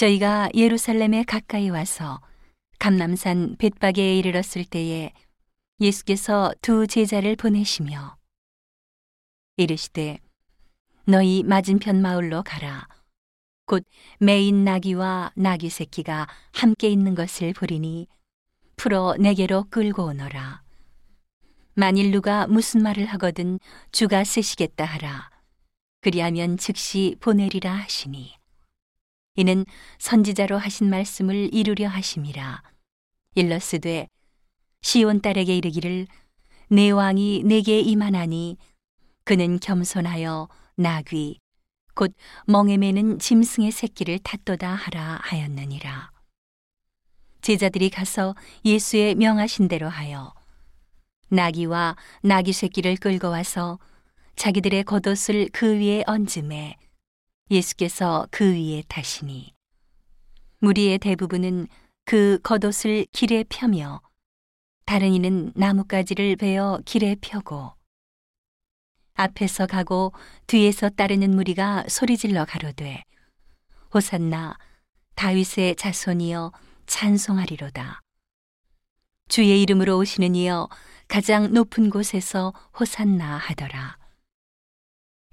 저희가 예루살렘에 가까이 와서 감남산 벳바게에 이르렀을 때에 예수께서 두 제자를 보내시며 이르시되 너희 맞은편 마을로 가라. 곧 메인 나귀와 나귀 새끼가 함께 있는 것을 보리니 풀어 내게로 끌고 오너라. 만일 누가 무슨 말을 하거든 주가 쓰시겠다 하라. 그리하면 즉시 보내리라 하시니 이는 선지자로 하신 말씀을 이루려 하심이라. 일러스되 시온 딸에게 이르기를 내 왕이 내게 임하나니 그는 겸손하여 나귀 곧 멍에 매는 짐승의 새끼를 탔도다 하라 하였느니라. 제자들이 가서 예수의 명하신 대로 하여 나귀와 나귀 새끼를 끌고 와서 자기들의 겉옷을 그 위에 얹음에 예수께서 그 위에 타시니. 무리의 대부분은 그 겉옷을 길에 펴며 다른 이는 나뭇가지를 베어 길에 펴고 앞에서 가고 뒤에서 따르는 무리가 소리질러 가로되 호산나 다윗의 자손이여 찬송하리로다. 주의 이름으로 오시는 이여 가장 높은 곳에서 호산나 하더라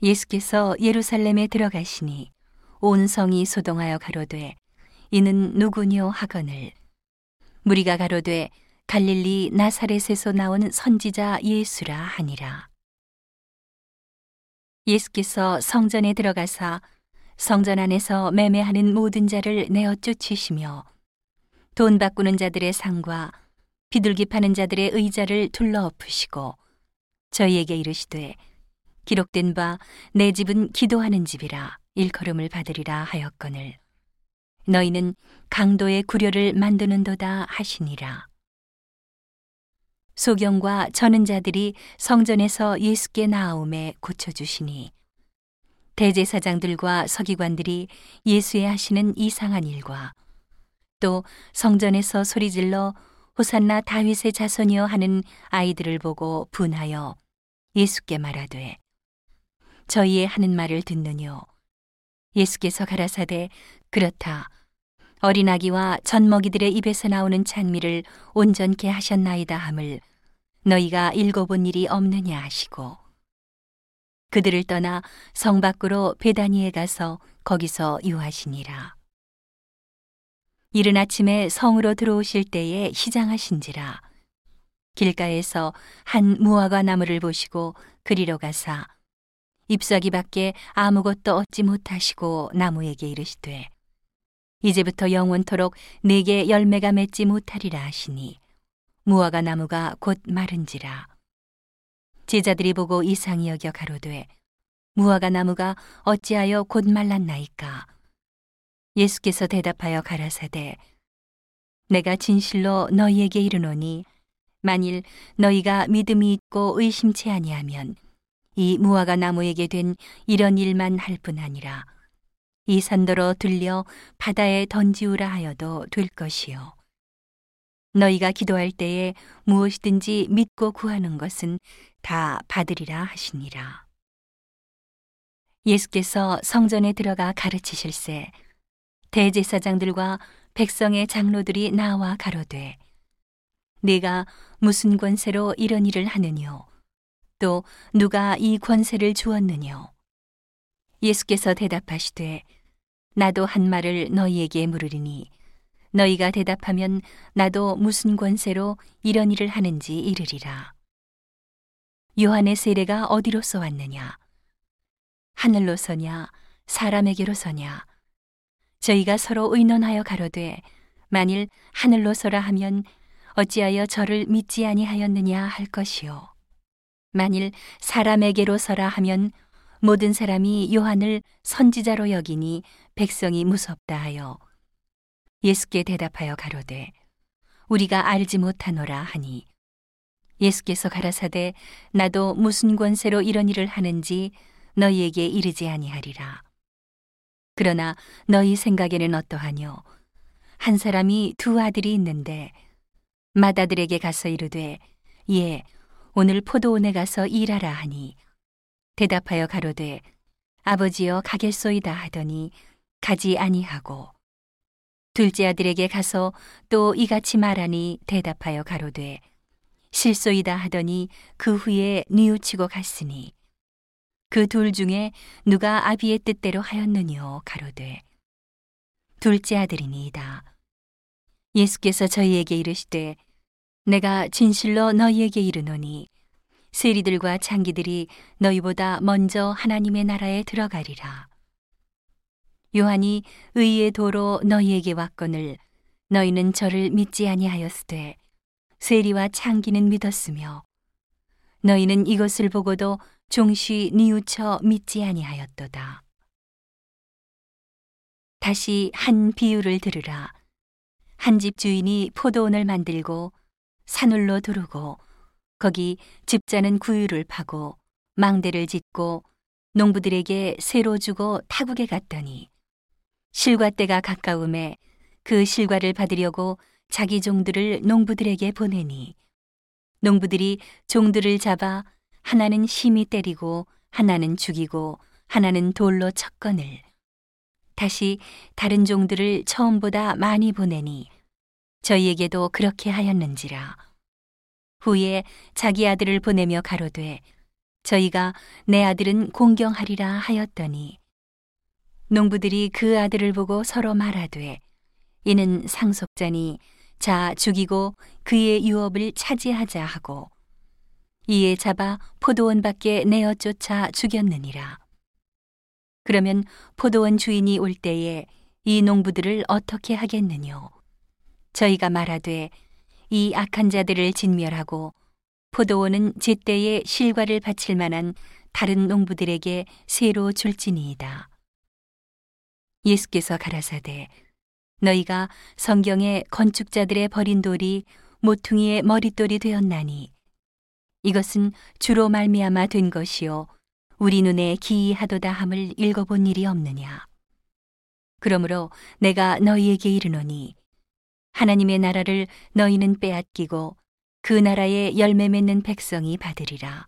예수께서 예루살렘에 들어가시니 온 성이 소동하여 가로되 이는 누구뇨 하거늘 무리가 가로되 갈릴리 나사렛에서 나온 선지자 예수라 하니라. 예수께서 성전에 들어가사 성전 안에서 매매하는 모든 자를 내어 쫓으시며 돈 바꾸는 자들의 상과 비둘기 파는 자들의 의자를 둘러 엎으시고 저희에게 이르시되 기록된 바 내 집은 기도하는 집이라 일컬음을 받으리라 하였거늘. 너희는 강도의 구려를 만드는도다 하시니라. 소경과 저는 자들이 성전에서 예수께 나아옴에 고쳐 주시니 대제사장들과 서기관들이 예수의 하시는 이상한 일과 또 성전에서 소리질러 호산나 다윗의 자손이여 하는 아이들을 보고 분하여 예수께 말하되 저희의 하는 말을 듣느뇨. 예수께서 가라사대 그렇다. 어린아기와 젖먹이들의 입에서 나오는 찬미를 온전케 하셨나이다 함을 너희가 읽어본 일이 없느냐 하시고. 그들을 떠나 성 밖으로 베다니에 가서 거기서 유하시니라. 이른 아침에 성으로 들어오실 때에 시장하신지라. 길가에서 한 무화과 나무를 보시고 그리로 가사 잎사귀 밖에 아무것도 얻지 못하시고 나무에게 이르시되 이제부터 영원토록 내게 열매가 맺지 못하리라 하시니 무화과 나무가 곧 마른지라. 제자들이 보고 이상히 여겨 가로되 무화과 나무가 어찌하여 곧 말랐나이까? 예수께서 대답하여 가라사대 내가 진실로 너희에게 이르노니 만일 너희가 믿음이 있고 의심치 아니하면 이 무화과 나무에게 된 이런 일만 할 뿐 아니라 이 산더러 들려 바다에 던지우라 하여도 될 것이요. 너희가 기도할 때에 무엇이든지 믿고 구하는 것은 다 받으리라 하시니라. 예수께서 성전에 들어가 가르치실세 대제사장들과 백성의 장로들이 나와 가로되 네가 무슨 권세로 이런 일을 하느뇨 또 누가 이 권세를 주었느뇨? 예수께서 대답하시되 나도 한 말을 너희에게 물으리니 너희가 대답하면 나도 무슨 권세로 이런 일을 하는지 이르리라. 요한의 세례가 어디로서 왔느냐? 하늘로서냐? 사람에게로서냐? 저희가 서로 의논하여 가로되 만일 하늘로서라 하면 어찌하여 저를 믿지 아니하였느냐 할 것이요 만일 사람에게로서라 하면 모든 사람이 요한을 선지자로 여기니 백성이 무섭다 하여 예수께 대답하여 가로되 우리가 알지 못하노라 하니 예수께서 가라사대 나도 무슨 권세로 이런 일을 하는지 너희에게 이르지 아니하리라 그러나 너희 생각에는 어떠하뇨? 한 사람이 두 아들이 있는데 맏아들에게 가서 이르되 예 오늘 포도원에 가서 일하라 하니 대답하여 가로되 아버지여 가겠소이다 하더니 가지 아니하고. 둘째 아들에게 가서 또 이같이 말하니 대답하여 가로되 실소이다 하더니 그 후에 뉘우치고 갔으니. 그 둘 중에 누가 아비의 뜻대로 하였느뇨 가로되 둘째 아들이니이다. 예수께서 저희에게 이르시되 내가 진실로 너희에게 이르노니 세리들과 창기들이 너희보다 먼저 하나님의 나라에 들어가리라. 요한이 의의 도로 너희에게 왔거늘 너희는 저를 믿지 아니하였으되 세리와 창기는 믿었으며 너희는 이것을 보고도 종시 뉘우쳐 믿지 아니하였도다. 다시 한 비유를 들으라. 한 집 주인이 포도원을 만들고 산울로 두르고 거기 집자는 구유를 파고 망대를 짓고 농부들에게 새로 주고 타국에 갔더니 실과 때가 가까움에 그 실과를 받으려고 자기 종들을 농부들에게 보내니 농부들이 종들을 잡아 하나는 심히 때리고 하나는 죽이고 하나는 돌로 쳤거늘 다시 다른 종들을 처음보다 많이 보내니 저희에게도 그렇게 하였는지라 후에 자기 아들을 보내며 가로되 저희가 내 아들은 공경하리라 하였더니 농부들이 그 아들을 보고 서로 말하되 이는 상속자니 자 죽이고 그의 유업을 차지하자 하고 이에 잡아 포도원 밖에 내어 쫓아 죽였느니라. 그러면 포도원 주인이 올 때에 이 농부들을 어떻게 하겠느뇨? 저희가 말하되 이 악한 자들을 진멸하고 포도원은 제때에 실과를 바칠 만한 다른 농부들에게 새로 줄지니이다. 예수께서 가라사대 너희가 성경에 건축자들의 버린 돌이 모퉁이의 머릿돌이 되었나니 이것은 주로 말미암아 된 것이요 우리 눈에 기이하도다 함을 읽어본 일이 없느냐 그러므로 내가 너희에게 이르노니 하나님의 나라를 너희는 빼앗기고 그 나라에 열매 맺는 백성이 받으리라.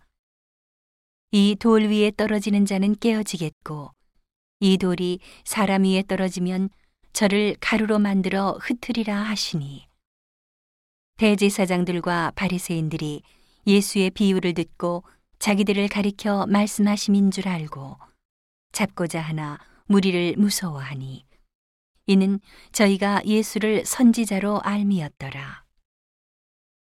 이 돌 위에 떨어지는 자는 깨어지겠고 이 돌이 사람 위에 떨어지면 저를 가루로 만들어 흩으리라 하시니. 대제사장들과 바리새인들이 예수의 비유를 듣고 자기들을 가리켜 말씀하심인 줄 알고 잡고자 하나 무리를 무서워하니 이는 저희가 예수를 선지자로 알미었더라.